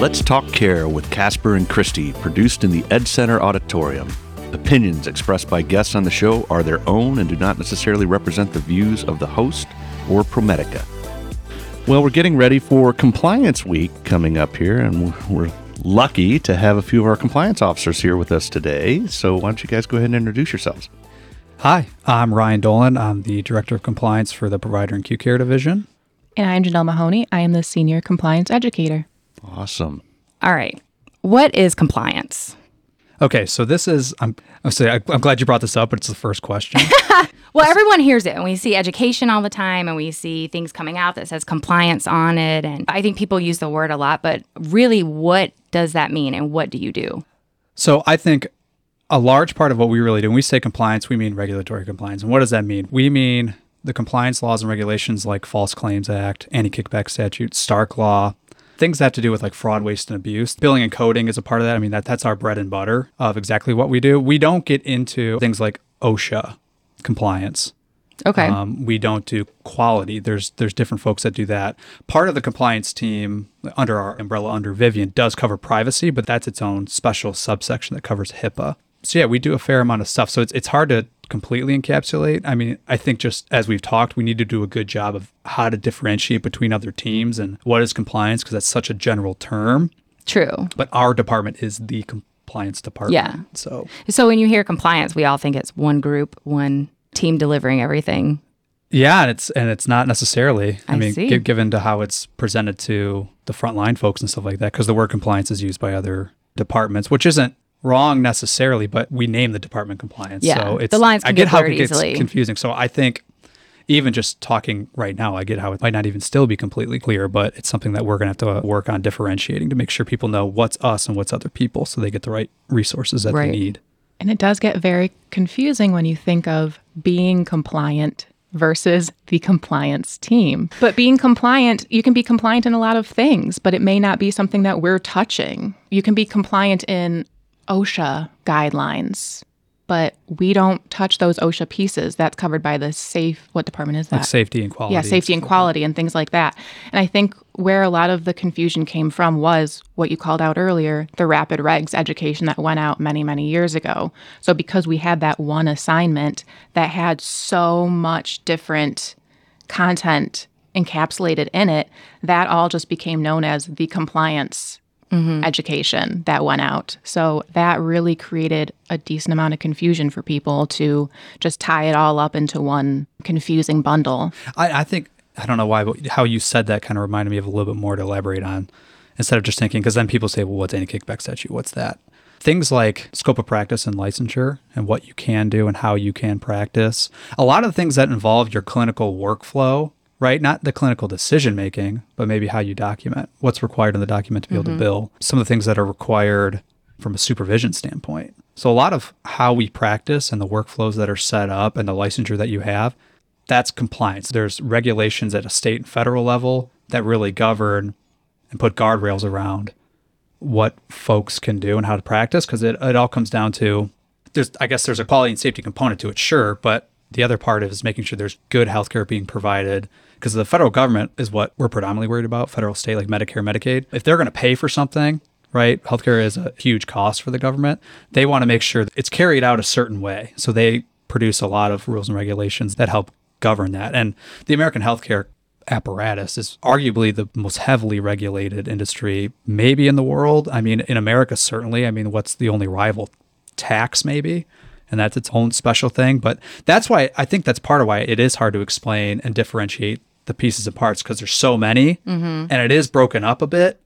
Let's Talk Care with Casper and Christy, produced in the Ed Center Auditorium. Opinions expressed by guests on the show are their own and do not necessarily represent the views of the host or ProMedica. Well, we're getting ready for Compliance Week coming up here, and we're lucky to have a few of our compliance officers here with us today. So, why don't you guys go ahead and introduce yourselves? Hi, I'm Ryan Dolan. I'm the Director of Compliance for the Provider and Q Care Division. And I'm Janelle Mahoney. I am the Senior Compliance Educator. Awesome. All right. What is compliance? Okay, so this is I'm I'm, sorry, I'm glad you brought this up, but it's the first question. well, everyone hears it, and we see education all the time, and we see things coming out that says compliance on it, and I think people use the word a lot, but really, what does that mean, and what do you do? So I think a large part of what we really do when we say compliance, we mean regulatory compliance, and what does that mean? We mean the compliance laws and regulations like False Claims Act, Anti Kickback Statute, Stark Law, things that have to do with like fraud, waste, and abuse. Billing and coding is a part of that. I mean, that that's our bread and butter of exactly what we do. We don't get into things like OSHA compliance. Okay. Um, we don't do quality. There's there's different folks that do that. Part of the compliance team under our umbrella under Vivian does cover privacy, but that's its own special subsection that covers HIPAA. So yeah, we do a fair amount of stuff. So it's it's hard to completely encapsulate. I mean, I think just as we've talked, we need to do a good job of how to differentiate between other teams and what is compliance because that's such a general term. True. But our department is the compliance department. Yeah. So So when you hear compliance, we all think it's one group, one team delivering everything. yeah, and it's and it's not necessarily. I, I mean, see. given to how it's presented to the frontline folks and stuff like that, because the word compliance is used by other departments, which isn't wrong necessarily, but we name the department compliance. Yeah, so it's the lines I can get get how it gets easily. confusing. So I think even just talking right now, I get how it might not even still be completely clear, but it's something that we're gonna have to work on differentiating to make sure people know what's us and what's other people, so they get the right resources that Right. they need. And it does get very confusing when you think of being compliant versus the compliance team. But being compliant, you can be compliant in a lot of things, but it may not be something that we're touching. You can be compliant in OSHA guidelines, but we don't touch those OSHA pieces. That's covered by the safe, what department is that? Like safety and quality. yeah, safety and quality and things like that. And I think where a lot of the confusion came from was what you called out earlier, the rapid regs education that went out many, many years ago. So because we had that one assignment that had so much different content encapsulated in it, that all just became known as the compliance Mm-hmm. education that went out. So that really created a decent amount of confusion for people to just tie it all up into one confusing bundle. I, I think I don't know why, but how you said that kind of reminded me of a little bit more to elaborate on, instead of just thinking. Because then people say, "Well, what's anti kickback statute? What's that?" Things like scope of practice and licensure, and what you can do and how you can practice. A lot of the things that involve your clinical workflow, right? Not the clinical decision making, but maybe how you document what's required in the document to be able to mm-hmm. bill. Some of the things that are required from a supervision standpoint. So a lot of how we practice and the workflows that are set up and the licensure that you have, that's compliance. There's regulations at a state and federal level that really govern and put guardrails around what folks can do and how to practice because it, it all comes down to there's I guess there's a quality and safety component to it, sure, but the other part is making sure there's good healthcare being provided because the federal government is what we're predominantly worried about, federal, state, like Medicare, Medicaid. If they're going to pay for something, right, healthcare is a huge cost for the government. They want to make sure that it's carried out a certain way. So they produce a lot of rules and regulations that help govern that. And the American healthcare apparatus is arguably the most heavily regulated industry maybe in the world. I mean, in America, certainly. I mean, what's the only rival? Tax, maybe. And that's its own special thing. But that's why I think that's part of why it is hard to explain and differentiate the pieces and parts because there's so many mm-hmm. and it is broken up a bit.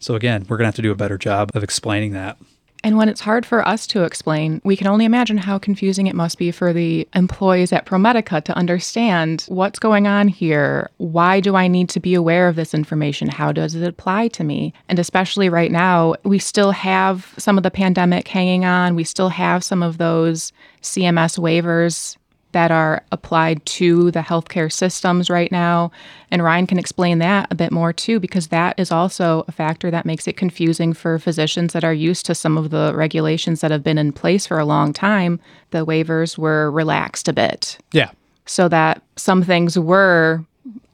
So, again, we're going to have to do a better job of explaining that. And when it's hard for us to explain, we can only imagine how confusing it must be for the employees at ProMedica to understand what's going on here. Why do I need to be aware of this information? How does it apply to me? And especially right now, we still have some of the pandemic hanging on. We still have some of those CMS waivers that are applied to the healthcare systems right now. And Ryan can explain that a bit more too, because that is also a factor that makes it confusing for physicians that are used to some of the regulations that have been in place for a long time. The waivers were relaxed a bit Yeah. so that some things were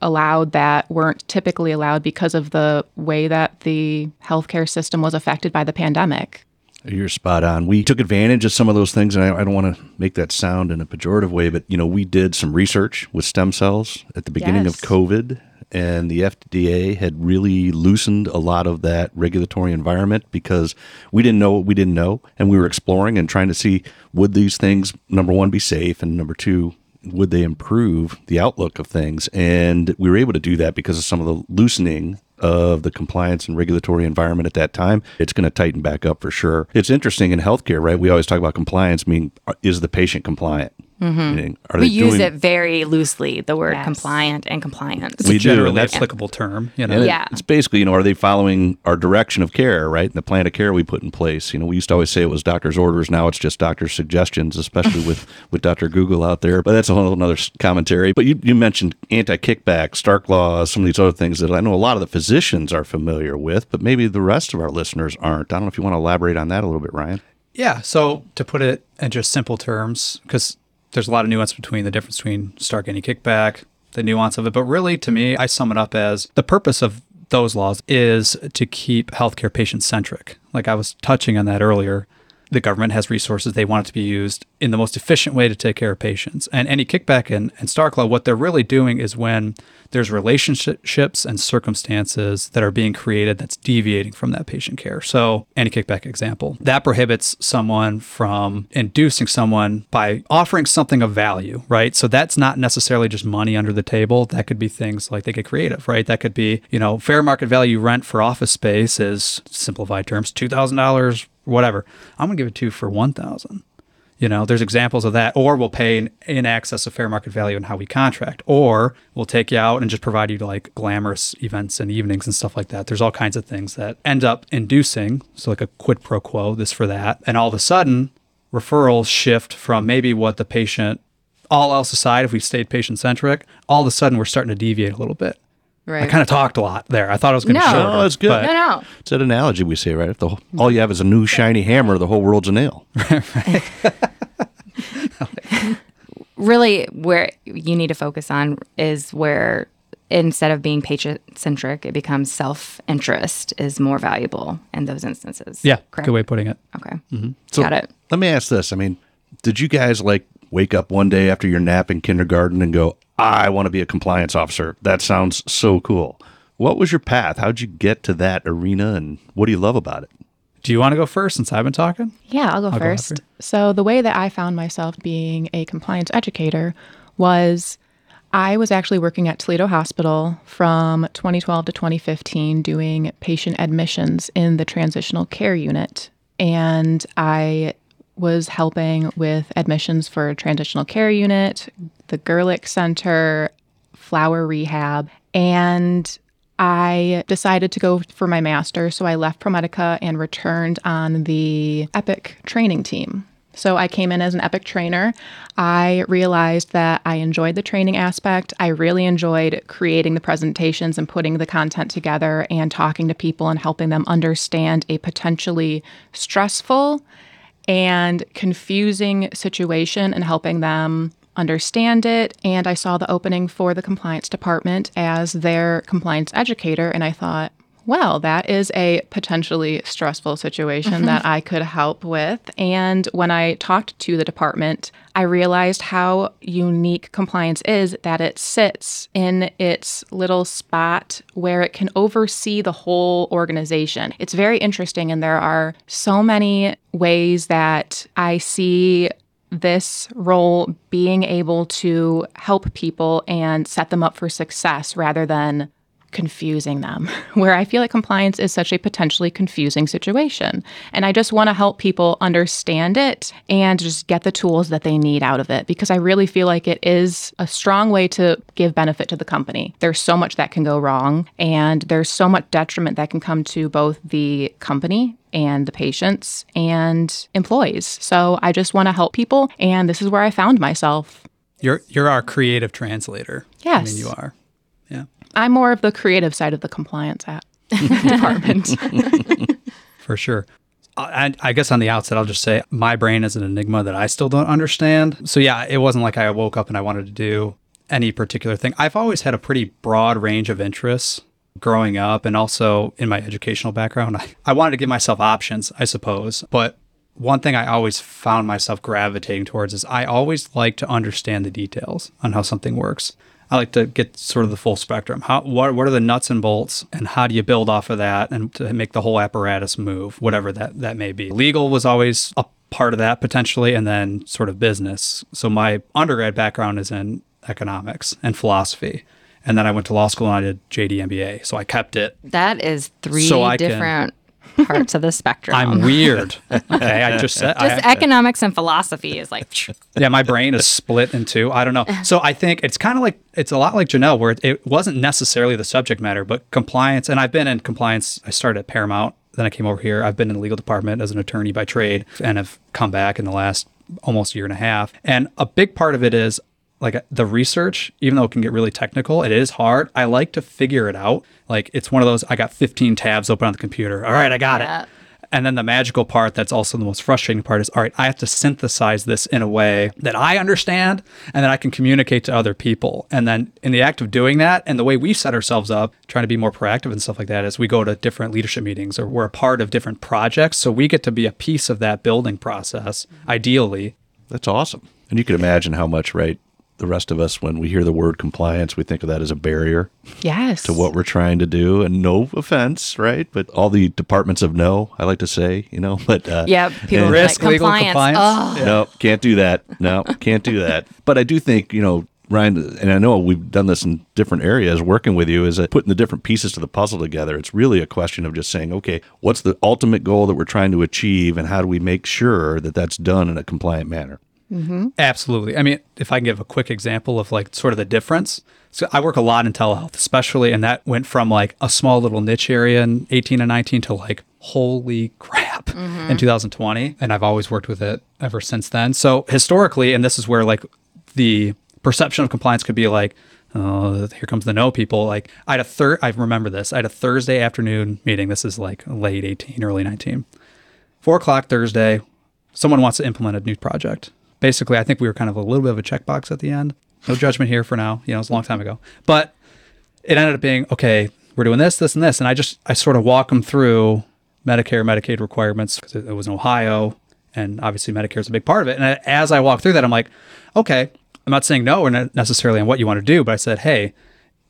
allowed that weren't typically allowed because of the way that the healthcare system was affected by the pandemic. You're spot on. We took advantage of some of those things, and I, I don't want to make that sound in a pejorative way, but you know, we did some research with stem cells at the beginning Yes. of COVID, and the FDA had really loosened a lot of that regulatory environment because we didn't know what we didn't know, and we were exploring and trying to see would these things number one be safe, and number two would they improve the outlook of things? And we were able to do that because of some of the loosening of the compliance and regulatory environment at that time. It's going to tighten back up for sure. It's interesting in healthcare, right? We always talk about compliance, meaning uh, is the patient compliant? Meaning, are Mm-hmm. We they use doing- it very loosely, the word Yes. compliant and compliance. It's We a do, generally that's- applicable term. You know, it- Yeah. It's basically, you know, are they following our direction of care, right? And the plan of care we put in place. You know, we used to always say it was doctor's orders. Now it's just doctor's suggestions, especially with, with Dr. Google out there. But that's a whole other commentary. But you, you mentioned anti kickback, Stark laws, some of these other things that I know a lot of the physicians are familiar with, but maybe the rest of our listeners aren't. I don't know if you want to elaborate on that a little bit, Ryan. Yeah. So to put it in just simple terms, because there's a lot of nuance between the difference between Stark anti kickback, the nuance of it. But really, to me, I sum it up as the purpose of those laws is to keep healthcare patient centric. Like I was touching on that earlier. The government has resources. They want it to be used in the most efficient way to take care of patients. And anti kickback and, and Stark Law, what they're really doing is when there's relationships and circumstances that are being created that's deviating from that patient care. So, anti kickback example that prohibits someone from inducing someone by offering something of value, right? So, that's not necessarily just money under the table. That could be things like they get creative, right? That could be, you know, fair market value rent for office space is simplified terms, $2,000, whatever. I'm going to give it to you for 1000 you know, there's examples of that. Or we'll pay in, in excess of fair market value in how we contract. Or we'll take you out and just provide you like glamorous events and evenings and stuff like that. There's all kinds of things that end up inducing, so like a quid pro quo, this for that. And all of a sudden, referrals shift from maybe what the patient, all else aside, if we stayed patient centric, all of a sudden we're starting to deviate a little bit. I kind of talked a lot there. I thought I was going to No. be shorter. Oh, that's good. no, no. It's that analogy we say, right? If the whole, all you have is a new shiny hammer, the whole world's a nail. really where you need to focus on is where instead of being patient centric, it becomes self interest is more valuable in those instances. Yeah, Correct. good way of putting it. Okay. Mm-hmm. So Got it. Let me ask this. I mean, did you guys like wake up one day after your nap in kindergarten and go, I want to be a compliance officer? That sounds so cool. What was your path? How'd you get to that arena and what do you love about it? Do you want to go first since I've been talking? Yeah, I'll go go first. after. so, the way that I found myself being a compliance educator was I was actually working at Toledo Hospital from 2012 to 2015 doing patient admissions in the transitional care unit. And I was helping with admissions for transitional care unit, the Gerlich Center, flower rehab, and I decided to go for my master. So I left ProMedica and returned on the EPIC training team. So I came in as an EPIC trainer. I realized that I enjoyed the training aspect. I really enjoyed creating the presentations and putting the content together and talking to people and helping them understand a potentially stressful and confusing situation and helping them understand it. And I saw the opening for the compliance department as their compliance educator. And I thought, well, that is a potentially stressful situation mm-hmm. that I could help with. And when I talked to the department, I realized how unique compliance is that it sits in its little spot where it can oversee the whole organization. It's very interesting, and there are so many ways that I see this role being able to help people and set them up for success rather than confusing them, where I feel like compliance is such a potentially confusing situation. And I just want to help people understand it and just get the tools that they need out of it because I really feel like it is a strong way to give benefit to the company. There's so much that can go wrong, and there's so much detriment that can come to both the company and the patients and employees. So I just want to help people, and this is where I found myself. You're you're our creative translator. Yes, I mean, you are. Yeah, I'm more of the creative side of the compliance at department. for sure. I, I guess on the outset, I'll just say my brain is an enigma that I still don't understand. So yeah, it wasn't like I woke up and I wanted to do any particular thing. I've always had a pretty broad range of interests growing up and also in my educational background. I, I wanted to give myself options, I suppose. But one thing I always found myself gravitating towards is I always like to understand the details on how something works. I like to get sort of the full spectrum. How what what are the nuts and bolts and how do you build off of that and to make the whole apparatus move, whatever that that may be. Legal was always a part of that potentially and then sort of business. So my undergrad background is in economics and philosophy. And then I went to law school and I did JD MBA. So I kept it. That is three So different parts of the spectrum. I'm weird. Okay, I just said I, Just economics and philosophy is like yeah, my brain is split in two. I don't know. So I think it's kind of like it's a lot like Janelle, where it, it wasn't necessarily the subject matter, but compliance. And I've been in compliance. I started at Paramount, then I came over here. I've been in the legal department as an attorney by trade, and have come back in the last almost year and a half. And a big part of it is like the research, even though it can get really technical, it is hard. I like to figure it out. Like it's one of those. I got 15 tabs open on the computer. All right, I got Yeah. it. And then the magical part that's also the most frustrating part is all right, I have to synthesize this in a way that I understand and that I can communicate to other people. And then in the act of doing that, and the way we set ourselves up, trying to be more proactive and stuff like that, is we go to different leadership meetings or we're a part of different projects. So we get to be a piece of that building process, mm-hmm. ideally. That's awesome. And you can imagine how much, right? The rest of us, when we hear the word compliance, we think of that as a barrier Yes. to what we're trying to do. And no offense, right? But all the departments of no, I like to say, you know, but uh, yeah, people and- Risk, like legal, compliance. compliance. Oh, No, can't do that. No, can't do that. But I do think, you know, Ryan, and I know we've done this in different areas working with you, is that putting the different pieces to the puzzle together. It's really a question of just saying, okay, what's the ultimate goal that we're trying to achieve, and how do we make sure that that's done in a compliant manner? Mm-hmm. Absolutely. I mean, if I can give a quick example of like sort of the difference. So I work a lot in telehealth, especially, and that went from like a small little niche area in 18 and 19 to like, holy crap mm-hmm. in 2020. And I've always worked with it ever since then. So historically, and this is where like the perception of compliance could be like, oh, here comes the no people. Like I had a third, I remember this. I had a Thursday afternoon meeting. This is like late 18, early 19. Four o'clock Thursday, someone wants to implement a new project. Basically, I think we were kind of a little bit of a checkbox at the end. No judgment here for now. You know, it's a long time ago. But it ended up being okay, we're doing this, this, and this. And I just, I sort of walk them through Medicare, Medicaid requirements because it, was in Ohio. And obviously, Medicare is a big part of it. And as I walk through that, I'm like, okay, I'm not saying no or necessarily on what you want to do, but I said, hey,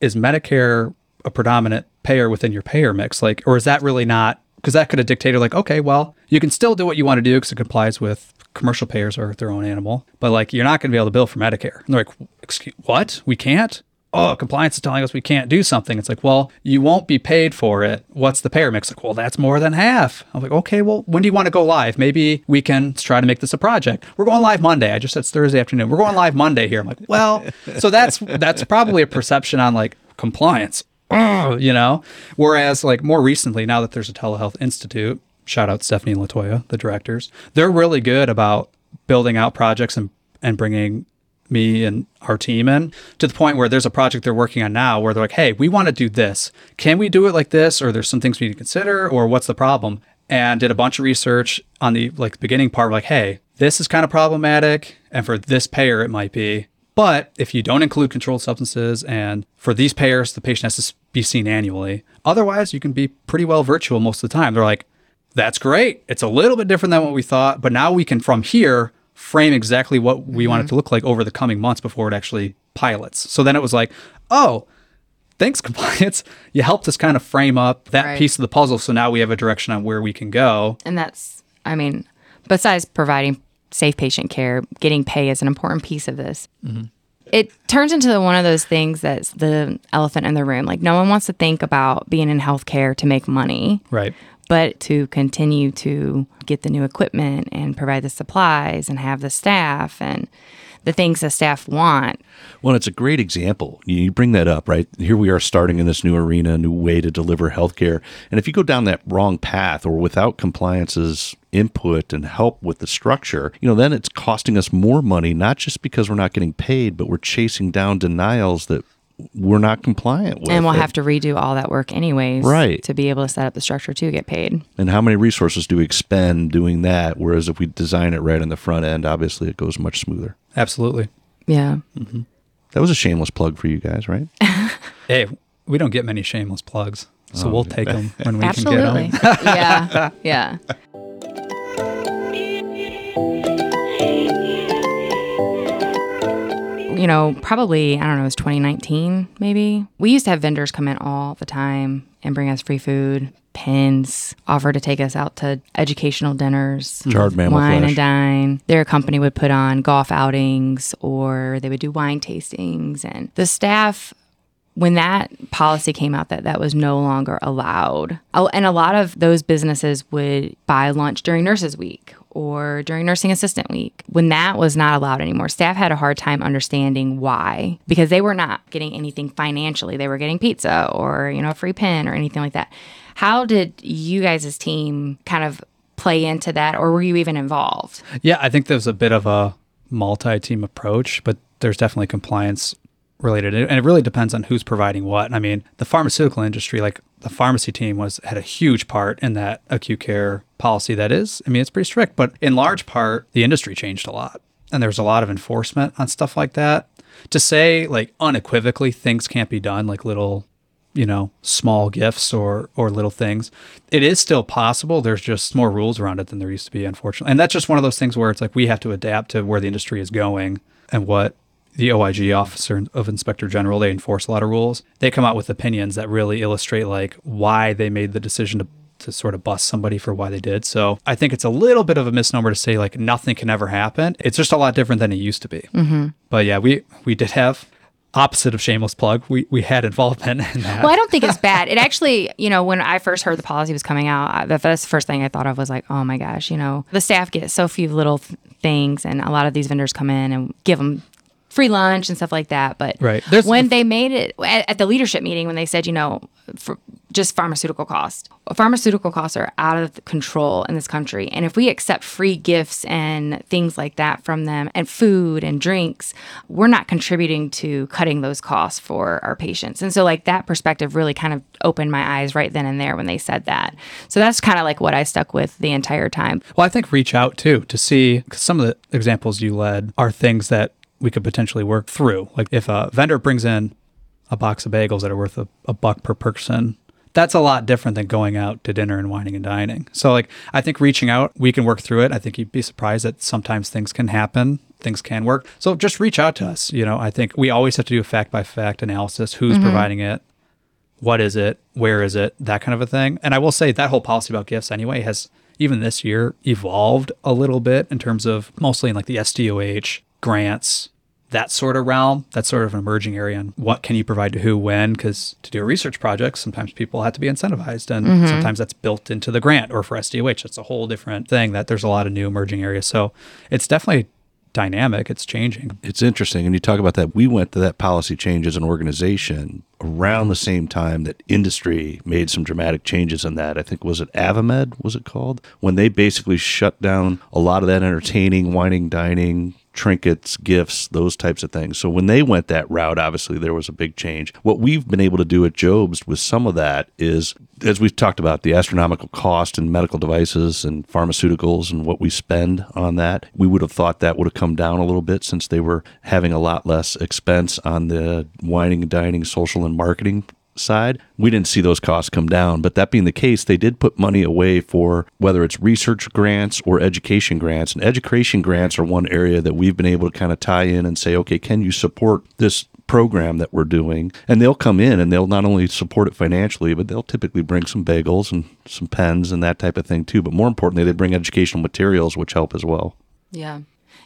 is Medicare a predominant payer within your payer mix? Like, or is that really not? Because that could have dictated, like, okay, well, you can still do what you want to do because it complies with commercial payers or their own animal, but like, you're not going to be able to bill for Medicare. And they're like, excuse what? We can't? Oh, compliance is telling us we can't do something. It's like, well, you won't be paid for it. What's the payer mix? Like, well, that's more than half. I'm like, okay, well, when do you want to go live? Maybe we can try to make this a project. We're going live Monday. I just said it's Thursday afternoon. We're going live Monday here. I'm like, well, so that's that's probably a perception on like compliance. Ugh, you know, whereas like more recently, now that there's a telehealth institute, shout out Stephanie and Latoya, the directors, they're really good about building out projects and and bringing me and our team in to the point where there's a project they're working on now where they're like, hey, we want to do this. Can we do it like this? Or there's some things we need to consider, or what's the problem? And did a bunch of research on the like beginning part, like, hey, this is kind of problematic, and for this payer it might be. But if you don't include controlled substances, and for these payers, the patient has to be seen annually. Otherwise, you can be pretty well virtual most of the time. They're like, that's great. It's a little bit different than what we thought, but now we can from here frame exactly what we want it mm-hmm. to look like over the coming months before it actually pilots. So then it was like, oh, thanks compliance. You helped us kind of frame up that Right. piece of the puzzle. So now we have a direction on where we can go. and that's, I mean, besides providing safe patient care, getting pay is an important piece of this. Mm-hmm. It turns into one of those things that's the elephant in the room. Like, no one wants to think about being in healthcare to make money. Right. but to continue to get the new equipment and provide the supplies and have the staff and the things the staff want. Well, it's a great example. You bring that up, right? Here we are starting in this new arena, a new way to deliver healthcare. And if you go down that wrong path or without compliance's input and help with the structure, you know, then it's costing us more money, not just because we're not getting paid, but we're chasing down denials that we're not compliant with. and we'll have to redo all that work anyways Right. to be able to set up the structure to get paid. And how many resources do we expend doing that? Whereas if we design it right in the front end, obviously it goes much smoother. Absolutely. Yeah. Mm-hmm. That was a shameless plug for you guys, right? Hey, we don't get many shameless plugs, so Oh, we'll take them when we Absolutely. can get them. yeah. Yeah. You know, probably, I don't know, it was 2019 maybe. We used to have vendors come in all the time and bring us free food, pins, offer to take us out to educational dinners, wine flesh. and dine. Their company would put on golf outings or they would do wine tastings. And the staff when that policy came out that that was no longer allowed oh, and a lot of those businesses would buy lunch during nurses week or during nursing assistant week when that was not allowed anymore staff had a hard time understanding why because they were not getting anything financially. They were getting pizza or you know a free pen or anything like that. How did you guys' as team kind of play into that or were you even involved? Yeah, I think there's a bit of a multi-team approach, but there's definitely compliance related, and it really depends on who's providing what. I mean, the pharmaceutical industry, like the pharmacy team, was had a huge part in that acute care policy. That is, I mean, it's pretty strict, but in large part, the industry changed a lot, and there's a lot of enforcement on stuff like that. To say like unequivocally things can't be done, like little you know small gifts or or little things it is still possible there's just more rules around it than there used to be unfortunately and that's just one of those things where it's like we have to adapt to where the industry is going and what the OIG office of inspector general they enforce a lot of rules they come out with opinions that really illustrate like why they made the decision to to sort of bust somebody for why they did. So I think it's a little bit of a misnomer to say like nothing can ever happen. It's just a lot different than it used to be. Mm-hmm. But yeah, we we did have opposite of shameless plug. We we had involvement in that. Well, I don't think it's bad. It actually, you know, when I first heard the policy was coming out, I- the first, first thing I thought of was like, oh my gosh, you know, the staff get so few little th- things, and a lot of these vendors come in and give them free lunch and stuff like that. But Right. There's- when they made it at, at the leadership meeting, when they said, you know, for just pharmaceutical costs, pharmaceutical costs are out of control in this country, and if we accept free gifts and things like that from them, and food and drinks, we're not contributing to cutting those costs for our patients. And so, like that perspective really kind of opened my eyes right then and there when they said that. So that's kind of like what I stuck with the entire time. Well, I think reach out too to see because some of the examples you led are things that we could potentially work through. Like if a vendor brings in a box of bagels that are worth a, a buck per person, that's a lot different than going out to dinner and wining and dining. So, like, I think reaching out, we can work through it. I think you'd be surprised that sometimes things can happen, things can work. So, just reach out to us. You know, I think we always have to do a fact by fact analysis who's mm-hmm. providing it, what is it, where is it, that kind of a thing. And I will say that whole policy about gifts anyway has even this year evolved a little bit in terms of mostly in like the SDOH grants, that sort of realm. That's sort of an emerging area on what can you provide to who when because to do a research project, sometimes people have to be incentivized and mm-hmm. sometimes that's built into the grant or for SDOH, it's a whole different thing that there's a lot of new emerging areas. So it's definitely dynamic. It's changing. It's interesting. And you talk about that. We went to that policy change as an organization around the same time that industry made some dramatic changes in that. I think, was it AdvaMed, was it called? When they basically shut down a lot of that entertaining, wining, dining, trinkets, gifts, those types of things. So when they went that route, obviously there was a big change. What we've been able to do at Jobst with some of that is, as we've talked about, the astronomical cost in medical devices and pharmaceuticals and what we spend on that. We would have thought that would have come down a little bit since they were having a lot less expense on the wining and dining, social and marketing side, we didn't see those costs come down. But that being the case, they did put money away for whether it's research grants or education grants. And education grants are one area that we've been able to kind of tie in and say, okay, can you support this program that we're doing? And they'll come in and they'll not only support it financially, but they'll typically bring some bagels and some pens and that type of thing too. But more importantly, they bring educational materials, which help as well. Yeah.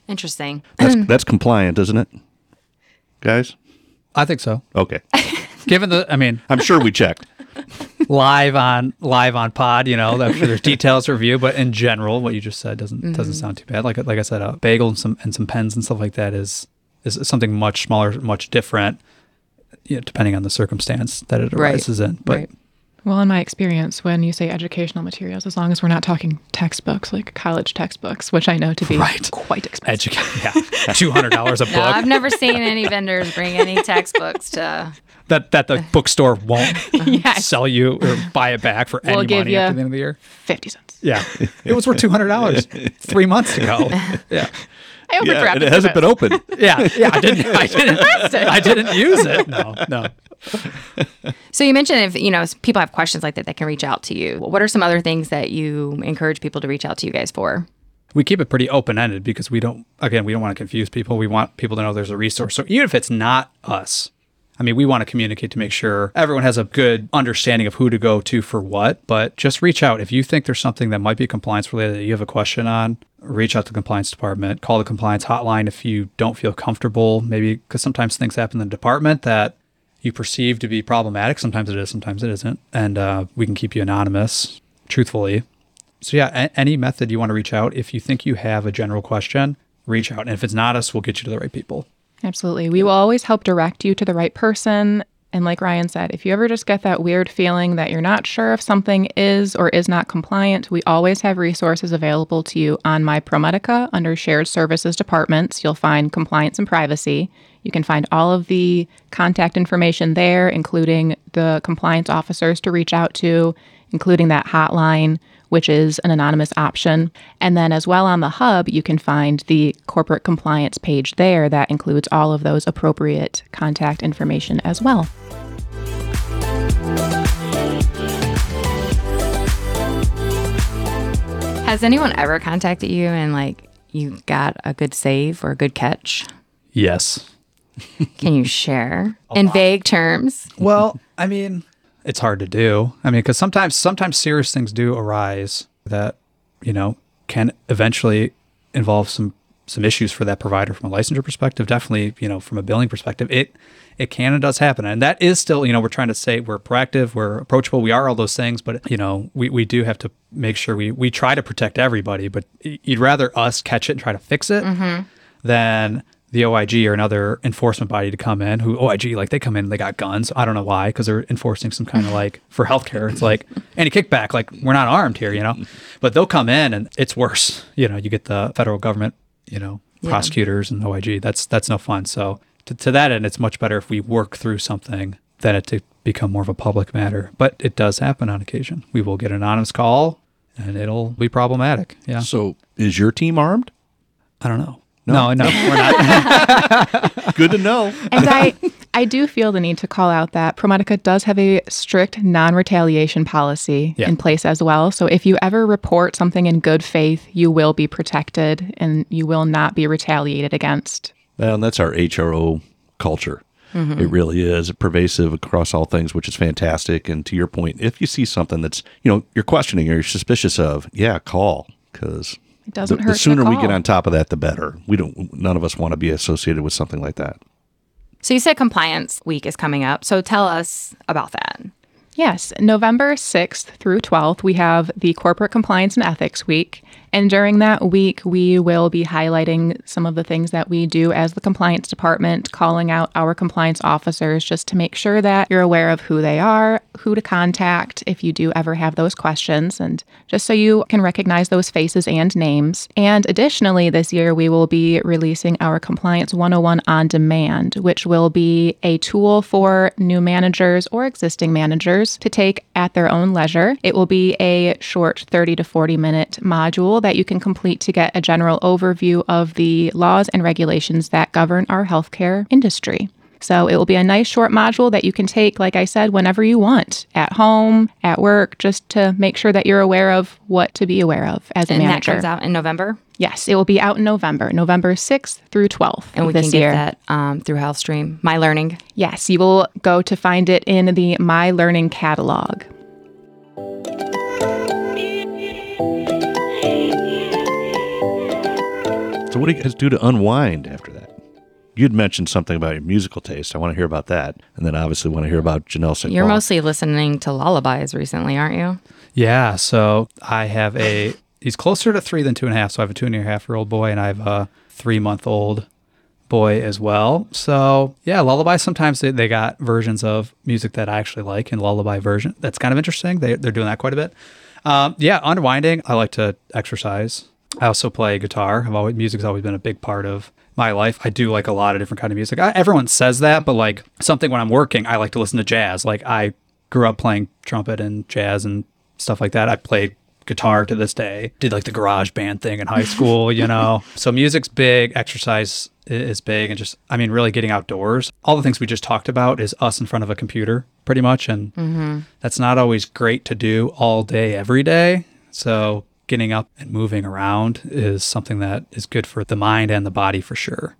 Interesting. That's, that's compliant, isn't it? Guys? I think so. Okay. Given the, I mean, I'm sure we checked. live on live on pod. You know, I'm sure there's details to review, but in general, what you just said doesn't mm-hmm. doesn't sound too bad. Like like I said, a bagel and some and some pens and stuff like that is is something much smaller, much different, you know, depending on the circumstance that it Right. arises in. But Right. Well, in my experience, when you say educational materials, as long as we're not talking textbooks, like college textbooks, which I know to be Right. quite expensive. educate, yeah, two hundred dollars a book No, I've never seen any vendors bring any textbooks to. that that the bookstore won't Yes. sell you or buy it back for We'll any give money you- at the end of the year. 50 cents. Yeah, it was worth two hundred dollars three months ago. Yeah. I hope Yeah, it, and it hasn't been open. Yeah, yeah. I didn't. I didn't. I didn't use it. No, no. So you mentioned if you know people have questions like that, they can reach out to you. What are some other things that you encourage people to reach out to you guys for? we keep it pretty open ended because we don't again we don't want to confuse people. We want people to know there's a resource. So even if it's not us, I mean, we want to communicate to make sure everyone has a good understanding of who to go to for what. But just reach out if you think there's something that might be compliance related that you have a question on. Reach out to the compliance department. Call the compliance hotline if you don't feel comfortable. Maybe because sometimes things happen in the department that you perceive to be problematic. Sometimes it is, sometimes it isn't, and uh, we can keep you anonymous, truthfully. So yeah, a- any method you want to reach out. If you think you have a general question, reach out, and if it's not us, we'll get you to the right people. Absolutely. We will always help direct you to the right person. And like Ryan said, if you ever just get that weird feeling that you're not sure if something is or is not compliant, we always have resources available to you on My ProMedica under Shared Services Departments. You'll find compliance and privacy. You can find all of the contact information there, including the compliance officers to reach out to, including that hotline which is an anonymous option. And then, as well, on the hub, you can find the corporate compliance page there that includes all of those appropriate contact information as well. Has anyone ever contacted you and like you got a good save or a good catch? Yes. Can you share in vague terms? Well, I mean, it's hard to do. I mean, because sometimes sometimes serious things do arise that you know can eventually involve some some issues for that provider from a licensure perspective. Definitely, you know, from a billing perspective, it it can and does happen, and that is still, you know, we're trying to say we're proactive, we're approachable, we are all those things, but you know, we, we do have to make sure we we try to protect everybody. But you'd rather us catch it and try to fix it mm-hmm. than the OIG or another enforcement body to come in who OIG like they come in they got guns. I don't know why because they're enforcing some kind of like for healthcare. It's like anti kickback like we're not armed here you know? But they'll come in and it's worse. You know you get the federal government you know prosecutors and OIG that's that's no fun. So to, to that end it's much better if we work through something than it to become more of a public matter. But it does happen on occasion. We will get an anonymous call and it'll be problematic. Yeah. So, is your team armed? I don't know no no, we're not Good to know. And I, I do feel the need to call out that ProMedica does have a strict non retaliation policy Yeah. in place as well. So if you ever report something in good faith, you will be protected and you will not be retaliated against. Well, and that's our HRO culture. Mm-hmm. It really is pervasive across all things, which is fantastic. And to your point, if you see something that's you know you're questioning or you're suspicious of, yeah, call because It doesn't the, hurt the to sooner we get on top of that, the better. We don't. None of us want to be associated with something like that. So you said compliance week is coming up. So tell us about that. Yes, November 6th through 12th, we have the Corporate Compliance and Ethics Week. And during that week, we will be highlighting some of the things that we do as the compliance department, calling out our compliance officers just to make sure that you're aware of who they are, who to contact if you do ever have those questions, and just so you can recognize those faces and names. And additionally, this year, we will be releasing our Compliance 101 on demand, which will be a tool for new managers or existing managers to take at their own leisure. It will be a short 30 to 40 minute module that you can complete to get a general overview of the laws and regulations that govern our healthcare industry. So it will be a nice short module that you can take, like I said, whenever you want, at home, at work, just to make sure that you're aware of what to be aware of as a And that manager. comes out in November. Yes, it will be out in November, November 6th through 12th And we this can get year. that um, through HealthStream. My Learning. Yes, you will go to find it in the My Learning catalog. So, what do you guys do to unwind after that? You'd mentioned something about your musical taste. I want to hear about that, and then obviously want to hear about Janelle St. You're Paul. mostly listening to lullabies recently, aren't you? Yeah, so I have a. He's closer to three than two and a half. So I have a two and a half year old boy, and I have a three month old boy as well. So yeah, lullabies Sometimes they, they got versions of music that I actually like in lullaby version. That's kind of interesting. They they're doing that quite a bit. Um, yeah, unwinding. I like to exercise. I also play guitar. I've always music's always been a big part of my life. I do like a lot of different kind of music. I, everyone says that, but like something when I'm working, I like to listen to jazz. Like I grew up playing trumpet and jazz and stuff like that. I played guitar to this day. Did like the garage band thing in high school, you know. so music's big, exercise is big, and just I mean, really getting outdoors. All the things we just talked about is us in front of a computer, pretty much, and mm-hmm. that's not always great to do all day every day. So getting up and moving around is something that is good for the mind and the body for sure.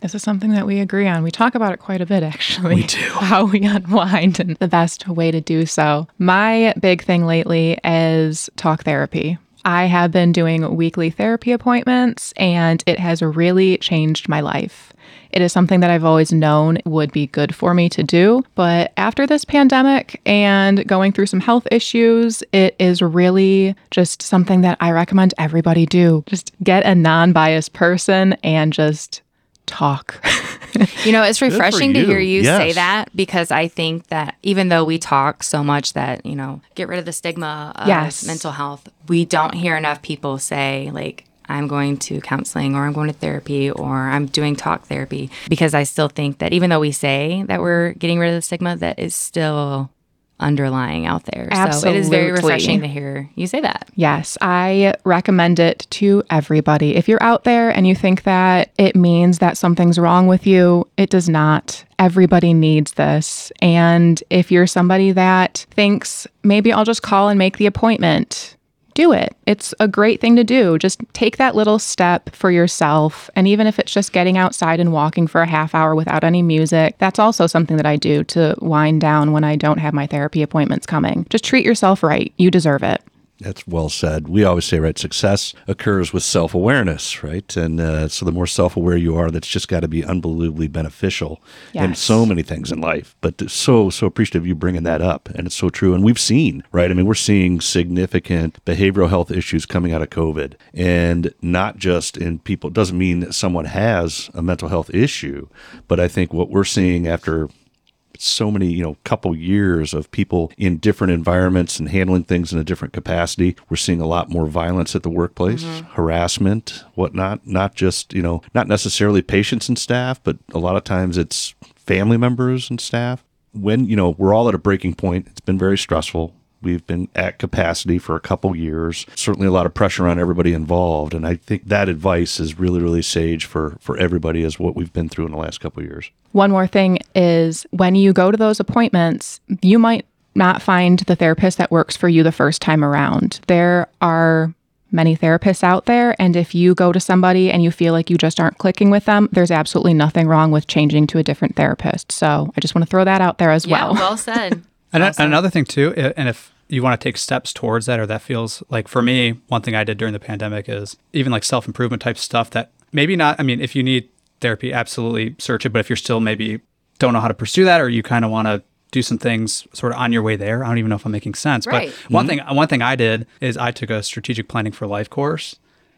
This is something that we agree on. We talk about it quite a bit, actually. We do. How we unwind and the best way to do so. My big thing lately is talk therapy. I have been doing weekly therapy appointments and it has really changed my life. It is something that I've always known would be good for me to do. But after this pandemic and going through some health issues, it is really just something that I recommend everybody do. Just get a non biased person and just talk. You know, it's refreshing to you. hear you say that because I think that even though we talk so much that, you know, get rid of the stigma of Yes. mental health, we don't hear enough people say, like, I'm going to counseling or I'm going to therapy or I'm doing talk therapy because I still think that even though we say that we're getting rid of the stigma, that is still underlying out there. So it is very refreshing to hear you say that. Yes, I recommend it to everybody. If you're out there and you think that it means that something's wrong with you, it does not. Everybody needs this. And if you're somebody that thinks maybe I'll just call and make the appointment, do it. It's a great thing to do. Just take that little step for yourself. And even if it's just getting outside and walking for a half hour without any music, that's also something that I do to wind down when I don't have my therapy appointments coming. Just treat yourself right. You deserve it. That's well said. We always say, right, success occurs with self awareness, right? And uh, so the more self aware you are, that's just got to be unbelievably beneficial in so many things in life. But so, so appreciative of you bringing that up. And it's so true. And we've seen, right? I mean, we're seeing significant behavioral health issues coming out of COVID. And not just in people, it doesn't mean that someone has a mental health issue. But I think what we're seeing after so many, you know, couple years of people in different environments and handling things in a different capacity. We're seeing a lot more violence at the workplace, mm-hmm. harassment, whatnot. Not just, you know, not necessarily patients and staff, but a lot of times it's family members and staff. When, you know, we're all at a breaking point, it's been very stressful. We've been at capacity for a couple years. Certainly a lot of pressure on everybody involved. And I think that advice is really, really sage for, for everybody as what we've been through in the last couple years. One more thing is when you go to those appointments, you might not find the therapist that works for you the first time around. There are many therapists out there, and if you go to somebody and you feel like you just aren't clicking with them, there's absolutely nothing wrong with changing to a different therapist. So I just want to throw that out there as well. Well said. And Well said. another thing too, and if you want to take steps towards that, or that feels like for me, one thing I did during the pandemic is even like self improvement type stuff that maybe not. I mean, if you need therapy, absolutely search it. But if you're still maybe don't know how to pursue that, or you kind of want to do some things sort of on your way there, I don't even know if I'm making sense. Right. But one mm-hmm. thing, one thing I did is I took a strategic planning for life course.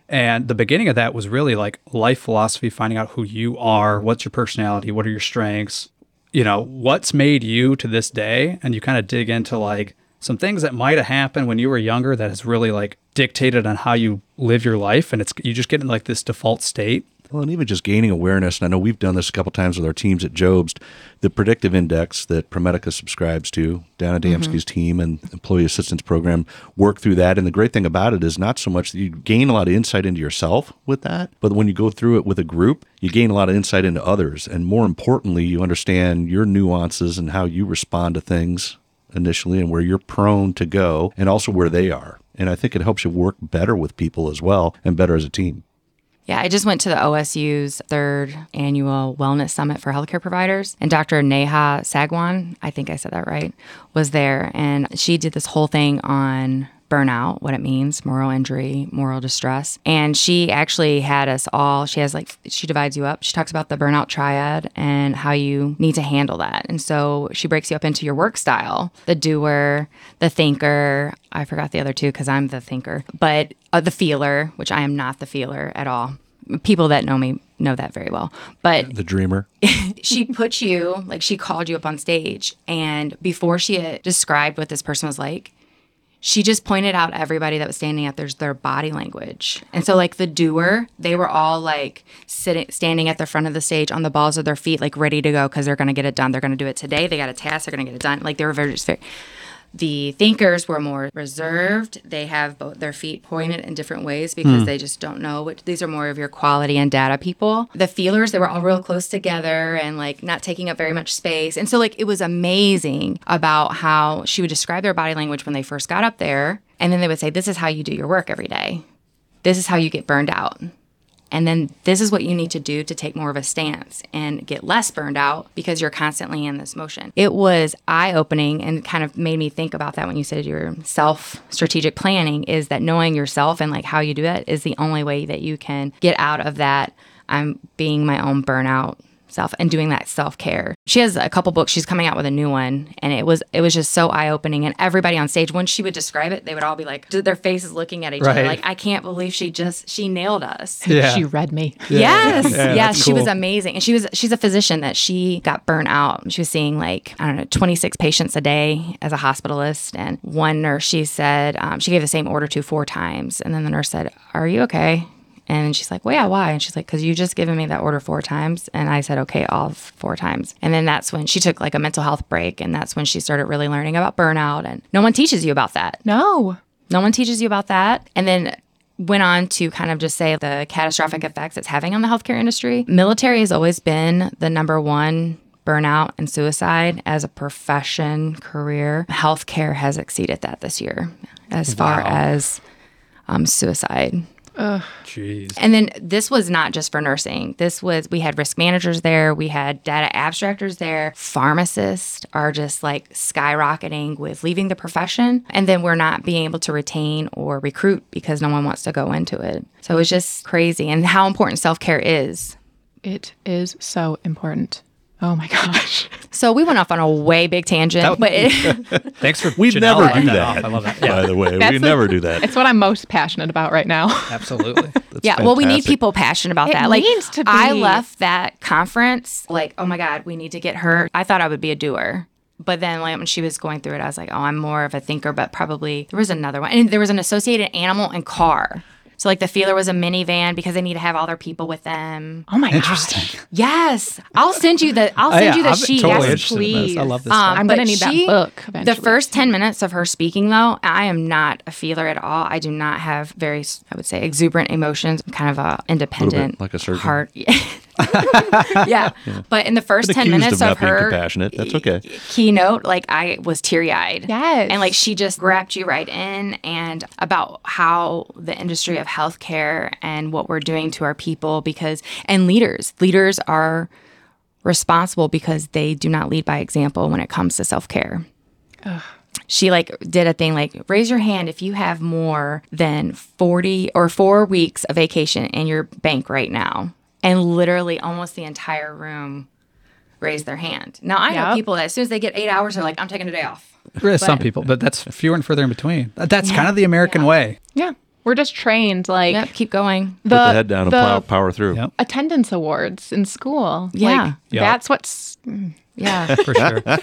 And the beginning of that was really like life philosophy, finding out who you are, what's your personality, what are your strengths, you know, what's made you to this day. And you kind of dig into like some things that might have happened when you were younger that has really like dictated on how you live your life. And it's, you just get in like this default state. Well, and even just gaining awareness, and I know we've done this a couple times with our teams at Jobst, the predictive index that ProMedica subscribes to, Dana mm-hmm. Damsky's team and employee assistance program work through that. And the great thing about it is not so much that you gain a lot of insight into yourself with that, but when you go through it with a group, you gain a lot of insight into others. And more importantly, you understand your nuances and how you respond to things initially and where you're prone to go and also where they are. And I think it helps you work better with people as well and better as a team. Yeah, I just went to the OSU's third annual wellness summit for healthcare providers, and Dr. Neha Sangwan, I think I said that right, was there, and she did this whole thing on burnout, what it means, moral injury, moral distress. And she actually had us all, she has like, she divides you up. She talks about the burnout triad and how you need to handle that. And so she breaks you up into your work style the doer, the thinker. I forgot the other two because I'm the thinker, but uh, the feeler, which I am not the feeler at all. People that know me know that very well. But The dreamer. she put you like she called you up on stage and before she had described what this person was like she just pointed out everybody that was standing up there's their body language. And so like the doer they were all like sitting standing at the front of the stage on the balls of their feet like ready to go because they're to get it done. They're to do it today. They got a task. They're to get it done. Like they were very just very The thinkers were more reserved. They have both their feet pointed in different ways because hmm. they just don't know what these are more of your quality and data people. The feelers, they were all real close together and like not taking up very much space. And so like it was amazing about how she would describe their body language when they first got up there. And then they would say, This is how you do your work every day. This is how you get burned out. And then this is what you need to do to take more of a stance and get less burned out because you're constantly in this motion. It was eye opening and kind of made me think about that when you said your self strategic planning is that knowing yourself and like how you do that is the only way that you can get out of that. I'm being my own burnout self and doing that self-care. She has a couple books. She's coming out with a new one and it was it was just so eye-opening and everybody on stage when she would describe it, they would all be like their faces looking at each other like I can't believe she just she nailed us. Yeah. She read me. Yes, Yeah, yes, that's she was amazing, and she was she's a physician that she got burnt out. She was seeing like I don't know twenty six patients a day as a hospitalist, and one nurse she said um, she gave the same order to four times, and then the nurse said, "Are you okay?" And she's like, "Well, yeah, why?" And she's like, "Cause you just given me that order four times," and I said, "Okay, all four times." And then that's when she took like a mental health break, and that's when she started really learning about burnout, and no one teaches you about that. No. No one teaches you about that. And then went on to kind of just say the catastrophic effects it's having on the healthcare industry. Military has always been the number one burnout and suicide as a profession, career. Healthcare has exceeded that this year as far Wow. as um, suicide. Jeez. And then this was not just for nursing. This was, we had risk managers there, we had data abstractors there. Pharmacists are just like skyrocketing with leaving the profession. And then we're not being able to retain or recruit because no one wants to go into it. So it's just crazy and how important self care is. It is so important. Oh my gosh. So we went off on a way big tangent, That- but it, Thanks for We never do off. that. I love that. By the way, we never do that. It's what I'm most passionate about right now. absolutely. yeah, well, we need people passionate about It that. Like, needs to I left that conference like, oh my god, we need to get her. I thought I would be a doer, but then like when she was going through it, I was like, oh, I'm more of a thinker. But probably there was another one, and there was an associated animal and car. So like the feeler was a minivan because they need to have all their people with them. Oh my Interesting. gosh. Yes, I'll send you the. I'll Oh, send yeah, you the I'm sheet. totally Yes, interested in this. I love this. Um. I'm gonna need that she- book The first 10 minutes of her speaking, though, I am not a feeler at all. I do not have very, I would say, exuberant emotions. I'm kind of a independent like a surgeon. heart. yeah. But in the first Been 10 minutes of not of her compassionate. That's okay. keynote, like I was teary eyed. Yes. And like she just grabbed you right in and about how the industry of healthcare and what we're doing to our people because, and leaders, leaders are responsible because they do not lead by example when it comes to self care. She like did a thing like raise your hand if you have more than 40 or 4 weeks of vacation in your bank right now. And literally almost the entire room raised their hand. Now I know people that as soon as they get 8 hours they're like I'm taking a day off. There is some people, but that's fewer and further in between. That- That's kind of the American way. yeah. We're just trained like Yep, keep going. the, Put the head down and plow, power through. Yep. attendance awards in school. Yeah. Like, Yeah. That's what's Yeah. for sure. yeah,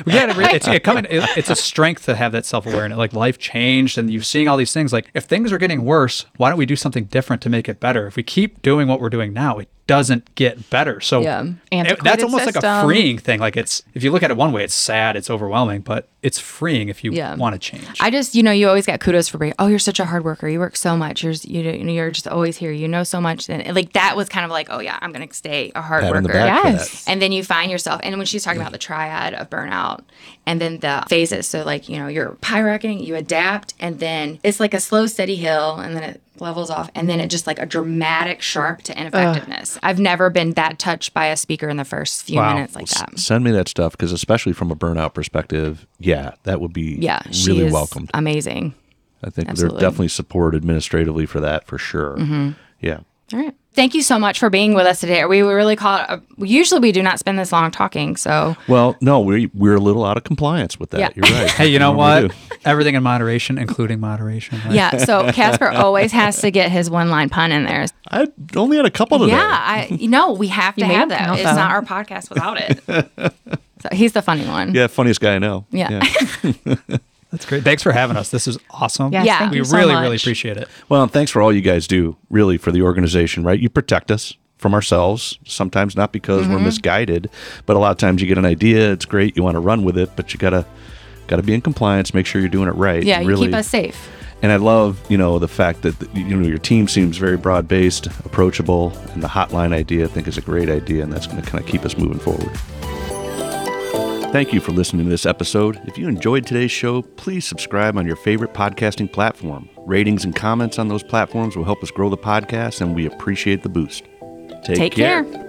it's it coming. It, it's a strength to have that self awareness. Like life changed, and you're seeing all these things. Like if things are getting worse, why don't we do something different to make it better? If we keep doing what we're doing now, it doesn't get better. So Yeah. it- that's Antiquated almost like a freeing thing. Like it's if you look at it one way, it's sad, it's overwhelming, but it's freeing if you Yeah. want to change. I just, you know, you always get kudos for being, oh, you're such a hard worker. You work so much. You're, you know, you know, you're just always here. You know so much. And like that was kind of like, oh yeah, I'm going to stay a hard Pat on the worker. Yes. And then you find yourself, and when she's talking about the triad of burnout and then the phases, so like, you know, you're skyrocketing, you adapt, and then it's like a slow, steady hill, and then it levels off, and then it just like a dramatic sharp to ineffectiveness. I've never been that touched by a speaker in the first few Wow. minutes like that. Send me that stuff because, especially from a burnout perspective, yeah, that would be Yeah, really is welcomed. amazing. I think absolutely. they're definitely support administratively for that for sure. Mm-hmm. Yeah. All right. Thank you so much for being with us today. We were really caught. Uh, usually we do not spend this long talking. So Well, no, we we're a little out of compliance with that. Yeah. You're right. hey, you know what? Everything in moderation, including moderation. right? yeah. So Casper always has to get his one line pun in there. I only had a couple today. Yeah. I you know we have to have that. It's though. not our podcast without it. so he's the funny one. Yeah, funniest guy I know. Yeah. That's great. Thanks for having us. This is awesome. Yes, Yeah. thank we you so really, much. really appreciate it. Well, and thanks for all you guys do, really, for the organization, right? You protect us from ourselves, sometimes not because Mm-hmm. we're misguided, but a lot of times you get an idea, it's great, you want to run with it, but you got to got to be in compliance. Make sure you're doing it right. Yeah, you really. keep us safe. And I love, you know, the fact that you know your team seems very broad-based, approachable, and the hotline idea I think is a great idea, and that's going to kind of keep us moving forward. Thank you for listening to this episode. If you enjoyed today's show, please subscribe on your favorite podcasting platform. Ratings and comments on those platforms will help us grow the podcast, and we appreciate the boost. Take, Take care. care.